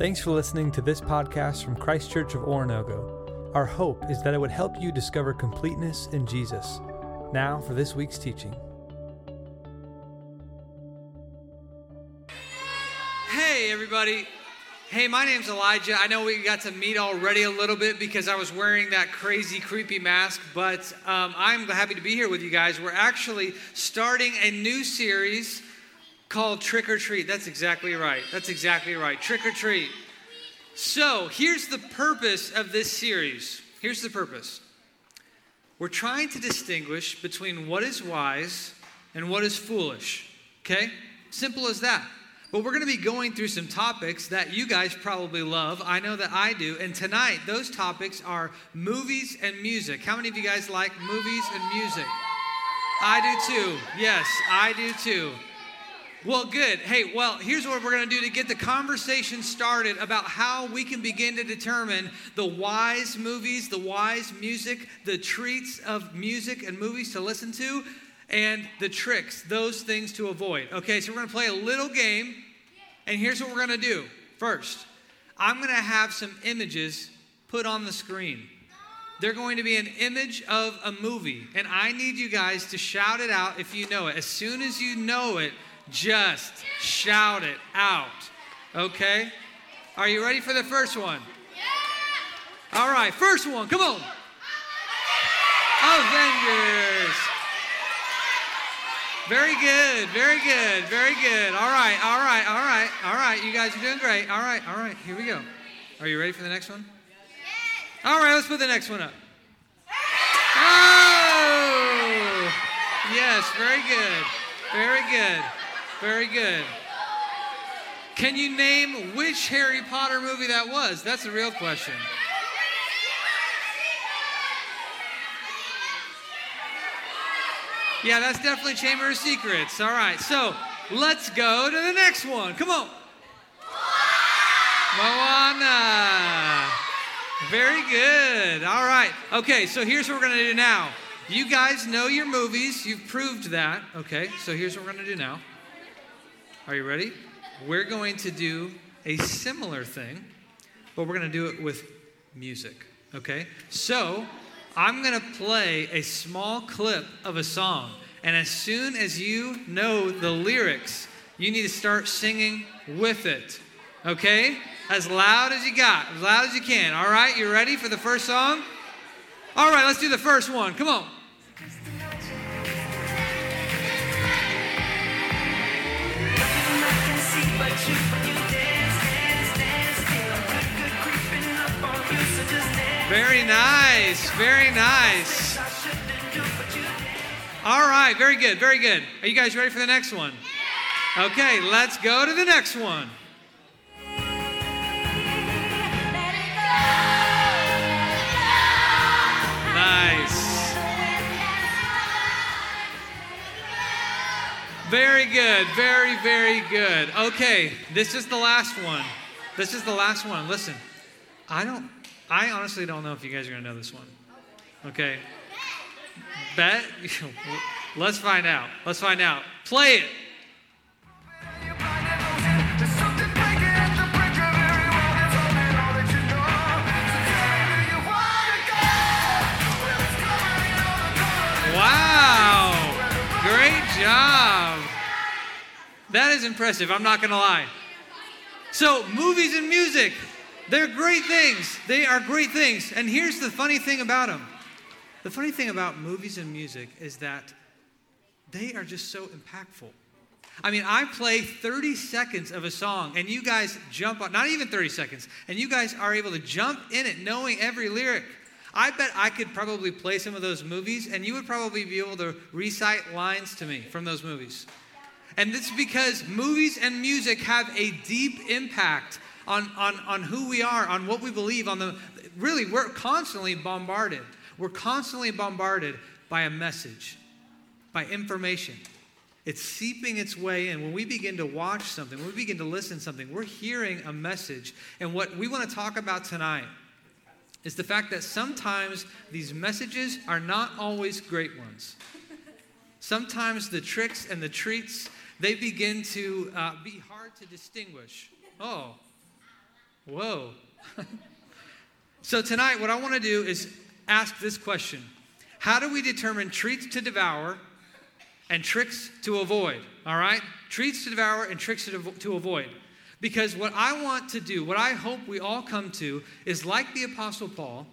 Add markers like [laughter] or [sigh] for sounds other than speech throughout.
Thanks for listening to this podcast from Christ Church of Oronogo. Our hope is that it would help you discover completeness in Jesus. Now for this week's teaching. Hey, everybody. Hey, my name's Elijah. I know we got to meet already a little bit because I was wearing that crazy, creepy mask, but um, I'm happy to be here with you guys. We're actually starting a new series called Trick or Treat. That's exactly right. That's exactly right. Trick or Treat. So, here's the purpose of this series. Here's the purpose. We're trying to distinguish between what is wise and what is foolish. Okay? Simple as that. But we're going to be going through some topics that you guys probably love. I know that I do. And tonight, those topics are movies and music. How many of you guys like movies and music? I do too. Yes, I do too. Well, good. Hey, well, here's what we're going to do to get the conversation started about how we can begin to determine the wise movies, the wise music, the treats of music and movies to listen to, and the tricks, those things to avoid. Okay, so we're going to play a little game, and here's what we're going to do. First, I'm going to have some images put on the screen. They're going to be an image of a movie, and I need you guys to shout it out if you know it. As soon as you know it, just shout it out. Okay? Are you ready for the first one? All right, first one, come on. Avengers. Very good, very good, very good. All right, all right, all right, all right. You guys are doing great. All right, all right, here we go. Are you ready for the next one? All right, let's put the next one up. Oh! Yes, very good, very good, very good. Can you name which Harry Potter movie that was? That's a real question. Yeah, that's definitely Chamber of Secrets. All right, so let's go to the next one. Come on. Moana. Very good. All right. Okay, so here's what we're going to do now. You guys know your movies. You've proved that. Okay, so here's what we're going to do now. Are you ready? We're going to do a similar thing, but we're going to do it with music. Okay? So I'm going to play a small clip of a song. And as soon as you know the lyrics, you need to start singing with it. Okay? As loud as you got, as loud as you can. All right? You ready for the first song? All right, let's do the first one. Come on. Very nice, very nice. All right, very good, very good. Are you guys ready for the next one? Okay, let's go to the next one. Nice. Very good, very, very good. Okay, this is the last one. This is the last one. Listen, I don't, I honestly don't know if you guys are gonna know this one. Okay? Bet? [laughs] Let's find out. Let's find out. Play it. Wow. Great job. That is impressive. I'm not going to lie. So, movies and music, they're great things. They are great things. And here's the funny thing about them the funny thing about movies and music is that they are just so impactful. I mean, I play 30 seconds of a song, and you guys jump on, not even 30 seconds, and you guys are able to jump in it knowing every lyric. I bet I could probably play some of those movies, and you would probably be able to recite lines to me from those movies. And is because movies and music have a deep impact on, on, on who we are, on what we believe, on the really, we're constantly bombarded. We're constantly bombarded by a message, by information. It's seeping its way in. When we begin to watch something, when we begin to listen to something, we're hearing a message. And what we want to talk about tonight is the fact that sometimes these messages are not always great ones. Sometimes the tricks and the treats, they begin to uh, be hard to distinguish. Oh, Whoa. [laughs] so, tonight, what I want to do is ask this question How do we determine treats to devour and tricks to avoid? All right? Treats to devour and tricks to, to avoid. Because what I want to do, what I hope we all come to, is like the Apostle Paul.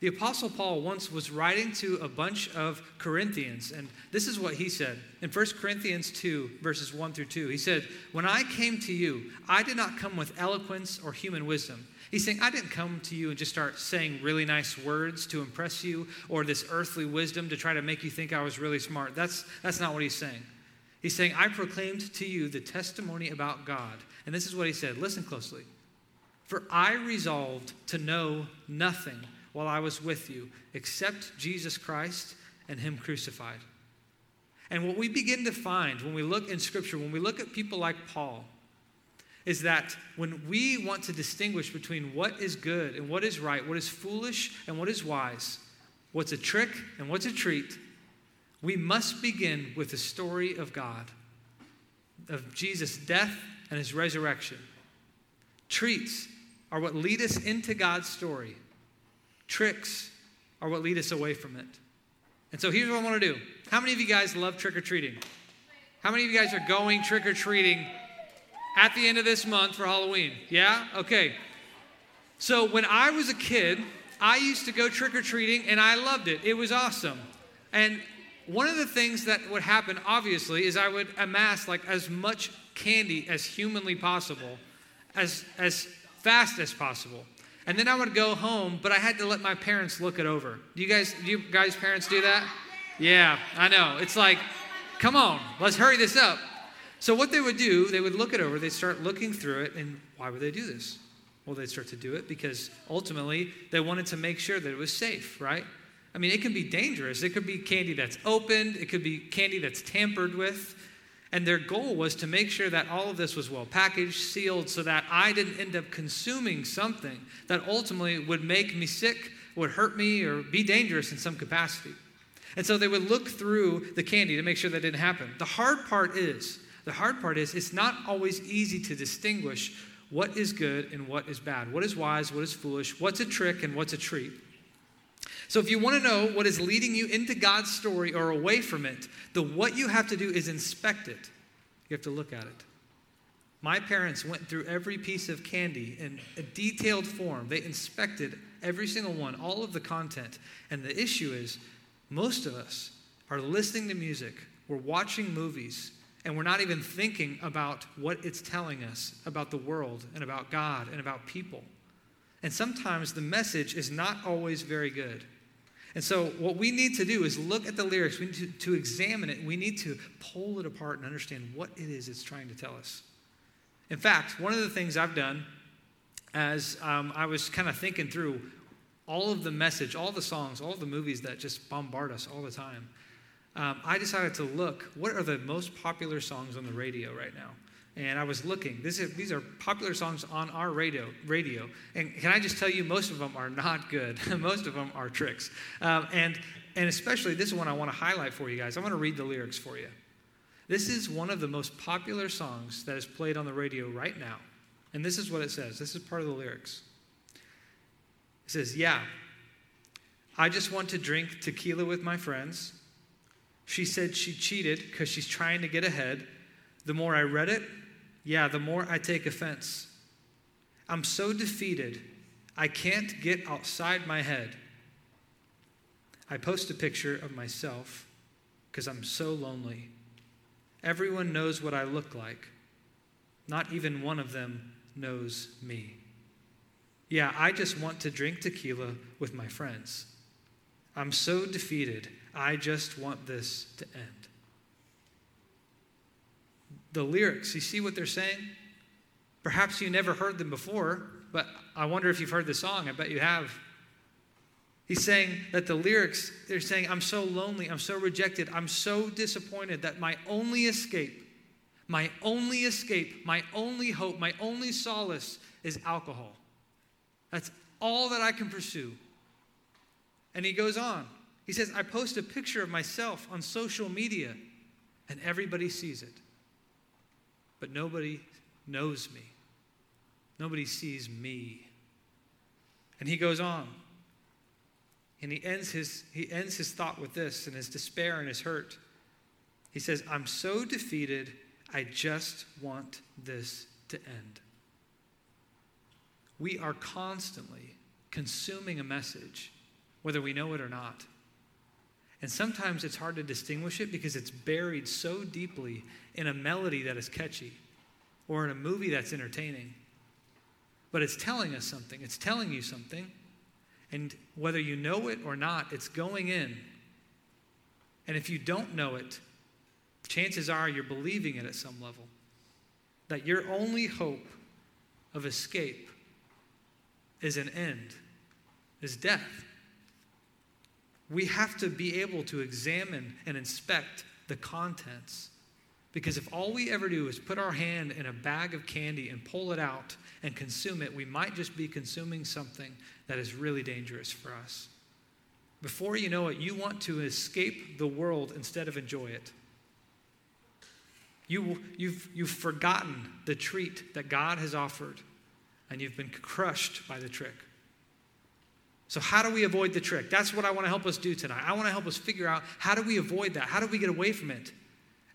The Apostle Paul once was writing to a bunch of Corinthians, and this is what he said in 1 Corinthians 2, verses 1 through 2. He said, When I came to you, I did not come with eloquence or human wisdom. He's saying, I didn't come to you and just start saying really nice words to impress you or this earthly wisdom to try to make you think I was really smart. That's, that's not what he's saying. He's saying, I proclaimed to you the testimony about God and this is what he said listen closely. For I resolved to know nothing while I was with you except Jesus Christ and Him crucified. And what we begin to find when we look in Scripture, when we look at people like Paul, is that when we want to distinguish between what is good and what is right, what is foolish and what is wise, what's a trick and what's a treat, we must begin with the story of God, of Jesus' death and his resurrection. Treats are what lead us into God's story, tricks are what lead us away from it. And so here's what I want to do. How many of you guys love trick or treating? How many of you guys are going trick or treating at the end of this month for Halloween? Yeah? Okay. So when I was a kid, I used to go trick or treating and I loved it. It was awesome. And one of the things that would happen, obviously, is I would amass like as much candy as humanly possible, as, as fast as possible. And then I would go home, but I had to let my parents look it over. Do you guys, do you guys' parents do that? Yeah, I know. It's like, come on, let's hurry this up. So what they would do, they would look it over, they'd start looking through it, and why would they do this? Well, they'd start to do it because ultimately they wanted to make sure that it was safe, right? I mean, it can be dangerous. It could be candy that's opened, it could be candy that's tampered with. And their goal was to make sure that all of this was well packaged, sealed, so that I didn't end up consuming something that ultimately would make me sick, would hurt me, or be dangerous in some capacity. And so they would look through the candy to make sure that didn't happen. The hard part is, the hard part is, it's not always easy to distinguish what is good and what is bad, what is wise, what is foolish, what's a trick and what's a treat. So if you want to know what is leading you into God's story or away from it, the what you have to do is inspect it. You have to look at it. My parents went through every piece of candy in a detailed form. They inspected every single one, all of the content. And the issue is most of us are listening to music, we're watching movies, and we're not even thinking about what it's telling us about the world and about God and about people. And sometimes the message is not always very good. And so, what we need to do is look at the lyrics. We need to, to, examine it. We need to pull it apart and understand what it is it's trying to tell us. In fact, one of the things I've done as um, I was kind of thinking through all of the message, all the songs, all the movies that just bombard us all the time, um, I decided to look what are the most popular songs on the radio right now? And I was looking. Is, these are popular songs on our radio. Radio, and can I just tell you, most of them are not good. [laughs] most of them are tricks, um, and and especially this one I want to highlight for you guys. I want to read the lyrics for you. This is one of the most popular songs that is played on the radio right now, and this is what it says. This is part of the lyrics. It says, "Yeah, I just want to drink tequila with my friends." She said she cheated because she's trying to get ahead. The more I read it, yeah, the more I take offense. I'm so defeated, I can't get outside my head. I post a picture of myself because I'm so lonely. Everyone knows what I look like. Not even one of them knows me. Yeah, I just want to drink tequila with my friends. I'm so defeated. I just want this to end the lyrics. You see what they're saying? Perhaps you never heard them before, but I wonder if you've heard the song. I bet you have. He's saying that the lyrics, they're saying, I'm so lonely, I'm so rejected, I'm so disappointed that my only escape, my only escape, my only hope, my only solace is alcohol. That's all that I can pursue. And he goes on. He says, I post a picture of myself on social media, and everybody sees it but nobody knows me. Nobody sees me. And he goes on. And he ends his, he ends his thought with this and his despair and his hurt. He says, I'm so defeated, I just want this to end. We are constantly consuming a message, whether we know it or not. And sometimes it's hard to distinguish it because it's buried so deeply in a melody that is catchy or in a movie that's entertaining. But it's telling us something, it's telling you something. And whether you know it or not, it's going in. And if you don't know it, chances are you're believing it at some level. That your only hope of escape is an end, is death. We have to be able to examine and inspect the contents. Because if all we ever do is put our hand in a bag of candy and pull it out and consume it, we might just be consuming something that is really dangerous for us. Before you know it, you want to escape the world instead of enjoy it. You, you've, you've forgotten the treat that God has offered, and you've been crushed by the trick. So, how do we avoid the trick? That's what I want to help us do tonight. I want to help us figure out how do we avoid that? How do we get away from it?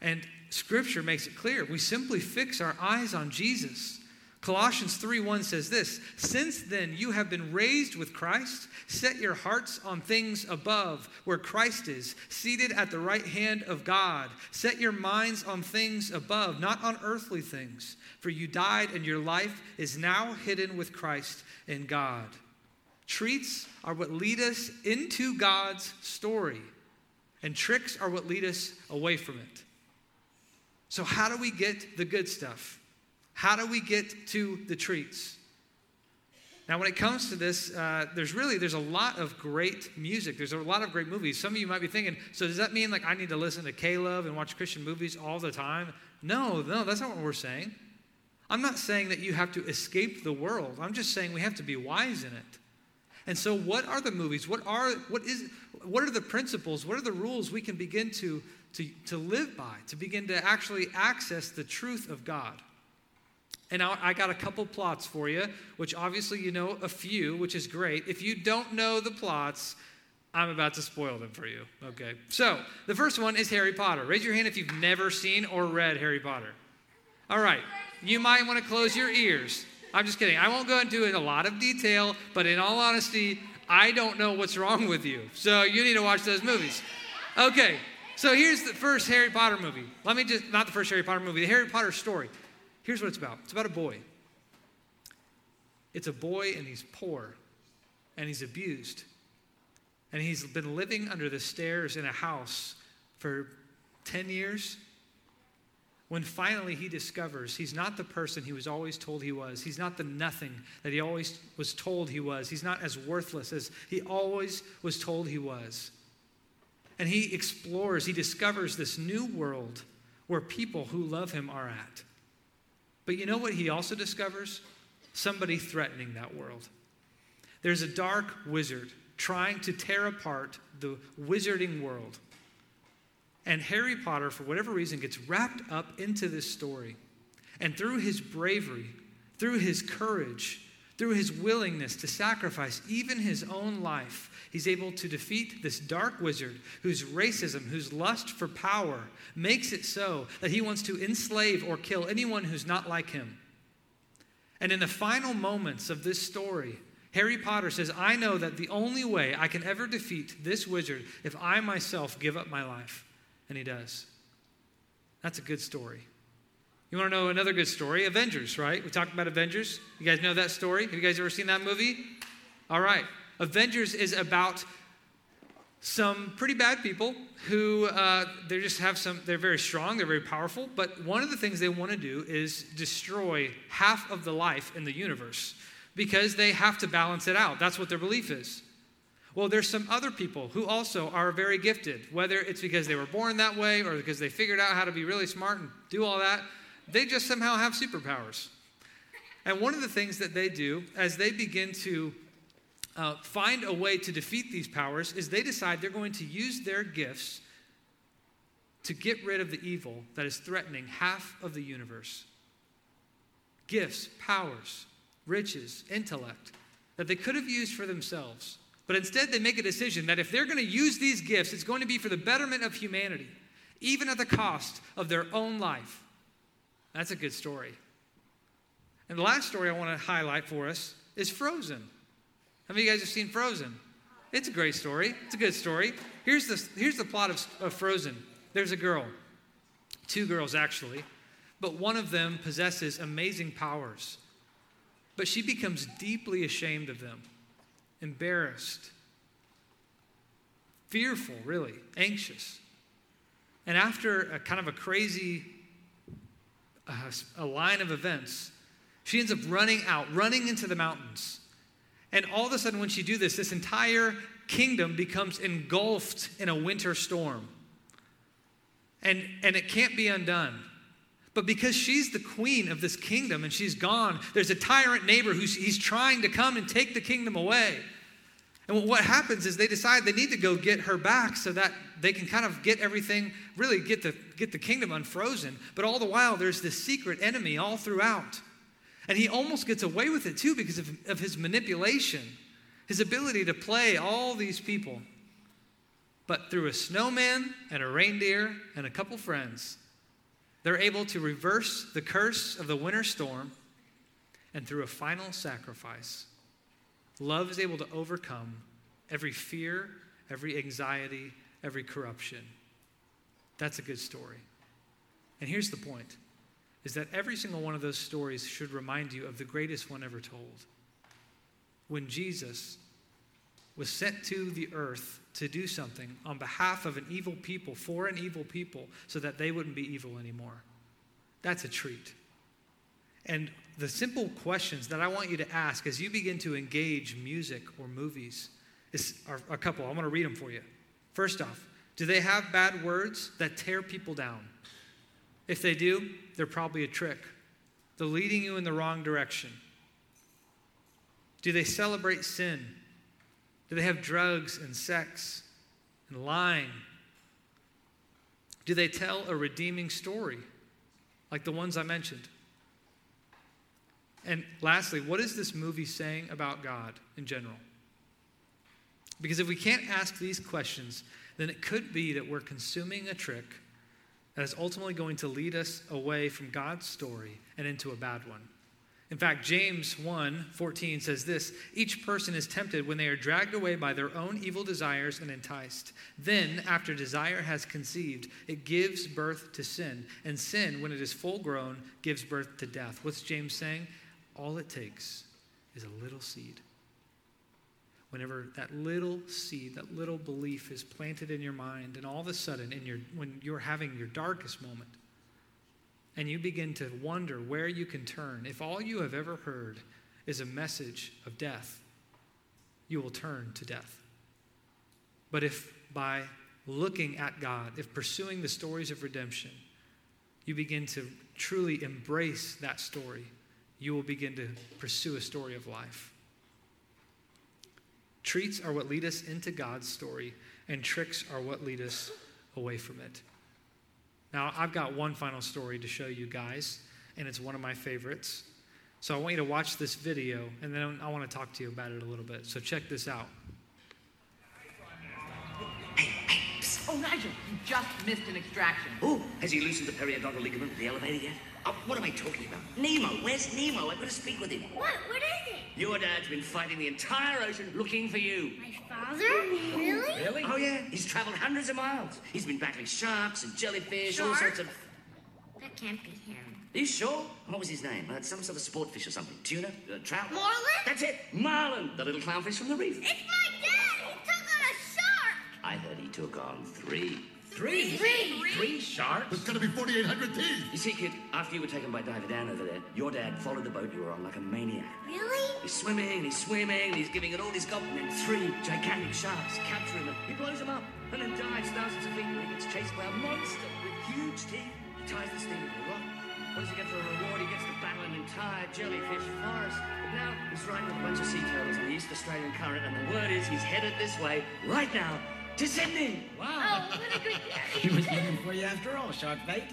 And Scripture makes it clear. We simply fix our eyes on Jesus. Colossians 3:1 says this, "Since then you have been raised with Christ, set your hearts on things above, where Christ is, seated at the right hand of God. Set your minds on things above, not on earthly things, for you died and your life is now hidden with Christ in God." Treats are what lead us into God's story, and tricks are what lead us away from it. So, how do we get the good stuff? How do we get to the treats? Now, when it comes to this, uh, there's really there's a lot of great music. There's a lot of great movies. Some of you might be thinking, so does that mean like I need to listen to K-LOVE and watch Christian movies all the time? No, no, that's not what we're saying. I'm not saying that you have to escape the world. I'm just saying we have to be wise in it. And so, what are the movies? What are what is what are the principles? What are the rules we can begin to to, to live by, to begin to actually access the truth of God? And now I got a couple plots for you, which obviously you know a few, which is great. If you don't know the plots, I'm about to spoil them for you. Okay. So, the first one is Harry Potter. Raise your hand if you've never seen or read Harry Potter. All right. You might want to close your ears. I'm just kidding. I won't go into it in a lot of detail, but in all honesty, I don't know what's wrong with you. So you need to watch those movies. Okay, so here's the first Harry Potter movie. Let me just, not the first Harry Potter movie, the Harry Potter story. Here's what it's about it's about a boy. It's a boy, and he's poor, and he's abused. And he's been living under the stairs in a house for 10 years when finally he discovers he's not the person he was always told he was. He's not the nothing that he always was told he was. He's not as worthless as he always was told he was. And he explores, he discovers this new world where people who love him are at. But you know what he also discovers? Somebody threatening that world. There's a dark wizard trying to tear apart the wizarding world. And Harry Potter, for whatever reason, gets wrapped up into this story. And through his bravery, through his courage, through his willingness to sacrifice even his own life, he's able to defeat this dark wizard whose racism, whose lust for power makes it so that he wants to enslave or kill anyone who's not like him. And in the final moments of this story, Harry Potter says, I know that the only way I can ever defeat this wizard if I myself give up my life. And he does. That's a good story. You want to know another good story? Avengers, right? We talked about Avengers. You guys know that story? Have you guys ever seen that movie? All right. Avengers is about some pretty bad people who uh, they just have some they're very strong they're very powerful but one of the things they want to do is destroy half of the life in the universe because they have to balance it out that's what their belief is well, there's some other people who also are very gifted, whether it's because they were born that way or because they figured out how to be really smart and do all that. They just somehow have superpowers. And one of the things that they do as they begin to uh, find a way to defeat these powers is they decide they're going to use their gifts to get rid of the evil that is threatening half of the universe. Gifts, powers. riches, intellect that they could have used for themselves. But instead, they make a decision that if they're going to use these gifts, it's going to be for the betterment of humanity, even at the cost of their own life. That's a good story. And the last story I want to highlight for us is Frozen. How many of you guys have seen Frozen? It's a great story. It's a good story. Here's the, here's the plot of, of Frozen there's a girl, two girls actually, but one of them possesses amazing powers. But she becomes deeply ashamed of them, embarrassed, fearful, really, anxious. And after a kind of a crazy uh, a line of events, she ends up running out, running into the mountains. And all of a sudden, when she do this, this entire kingdom becomes engulfed in a winter storm. And, and it can't be undone. But because she's the queen of this kingdom and she's gone, there's a tyrant neighbor who's he's trying to come and take the kingdom away. And what happens is they decide they need to go get her back so that they can kind of get everything, really get the, get the kingdom unfrozen. But all the while, there's this secret enemy all throughout. And he almost gets away with it too because of, of his manipulation, his ability to play all these people. But through a snowman and a reindeer and a couple friends, they're able to reverse the curse of the winter storm, and through a final sacrifice, love is able to overcome every fear, every anxiety, every corruption. That's a good story. And here's the point is that every single one of those stories should remind you of the greatest one ever told. When Jesus was sent to the earth to do something on behalf of an evil people, for an evil people, so that they wouldn't be evil anymore. That's a treat. And the simple questions that I want you to ask as you begin to engage music or movies is, are a couple. I'm going to read them for you. First off, do they have bad words that tear people down? If they do, they're probably a trick. They're leading you in the wrong direction. Do they celebrate sin? Do they have drugs and sex and lying? Do they tell a redeeming story like the ones I mentioned? And lastly, what is this movie saying about God in general? Because if we can't ask these questions, then it could be that we're consuming a trick that is ultimately going to lead us away from God's story and into a bad one. In fact, James 1 14 says this Each person is tempted when they are dragged away by their own evil desires and enticed. Then, after desire has conceived, it gives birth to sin. And sin, when it is full grown, gives birth to death. What's James saying? All it takes is a little seed. Whenever that little seed, that little belief is planted in your mind, and all of a sudden, in your, when you're having your darkest moment, and you begin to wonder where you can turn, if all you have ever heard is a message of death, you will turn to death. But if by looking at God, if pursuing the stories of redemption, you begin to truly embrace that story, you will begin to pursue a story of life. Treats are what lead us into God's story, and tricks are what lead us away from it. Now, I've got one final story to show you guys, and it's one of my favorites. So I want you to watch this video, and then I want to talk to you about it a little bit. So check this out. Hey, hey, psst. Oh, Nigel, you just missed an extraction. Oh, has he loosened the periodontal ligament of the elevator yet? Oh, what am I talking about? Nemo, where's Nemo? I've got to speak with him. What? What is it? Your dad's been fighting the entire ocean looking for you. My father? Really? Really? Oh, yeah. He's traveled hundreds of miles. He's been battling sharks and jellyfish, all sorts of. That can't be him. Are you sure? What was his name? Uh, some sort of sport fish or something. Tuna? Uh, trout? Marlin? That's it. Marlin, the little clownfish from the reef. It's my dad! He took on a shark! I heard he took on three. Three? Three. Three sharks? It's gonna be 4,800 teeth. You see, kid, after you were taken by Diver Dan over there, your dad followed the boat you were on like a maniac. Really? He's swimming and he's swimming and he's giving it all he's got, and then three gigantic sharks capture him and he blows him up and then dives thousands of feet and he gets chased by a monster with huge teeth. He ties the stinger to a rock. What does he get for a reward? He gets to battle an entire jellyfish forest. But now he's riding with a bunch of sea turtles in the East Australian current, and the word is he's headed this way right now to Sydney. Oh, what a good [laughs] He was looking for you after all, Shark Bait.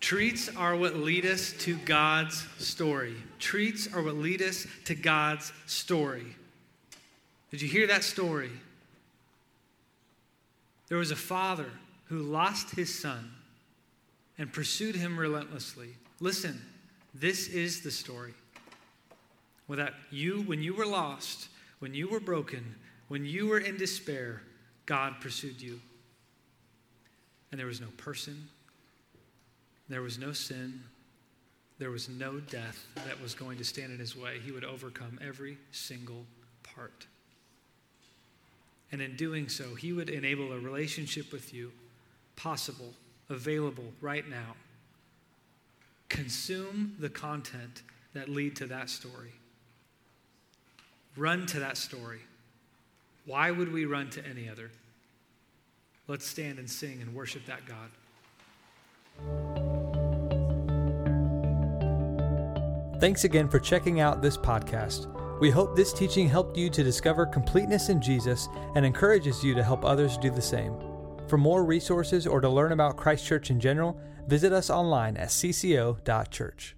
Treats are what lead us to God's story. Treats are what lead us to God's story. Did you hear that story? There was a father who lost his son and pursued him relentlessly. Listen, this is the story. Without you, when you were lost, when you were broken, when you were in despair, God pursued you. And there was no person, there was no sin, there was no death that was going to stand in his way. He would overcome every single part. And in doing so, he would enable a relationship with you possible, available right now. Consume the content that lead to that story. Run to that story. Why would we run to any other? Let's stand and sing and worship that God. Thanks again for checking out this podcast. We hope this teaching helped you to discover completeness in Jesus and encourages you to help others do the same. For more resources or to learn about Christ Church in general, visit us online at cco.church.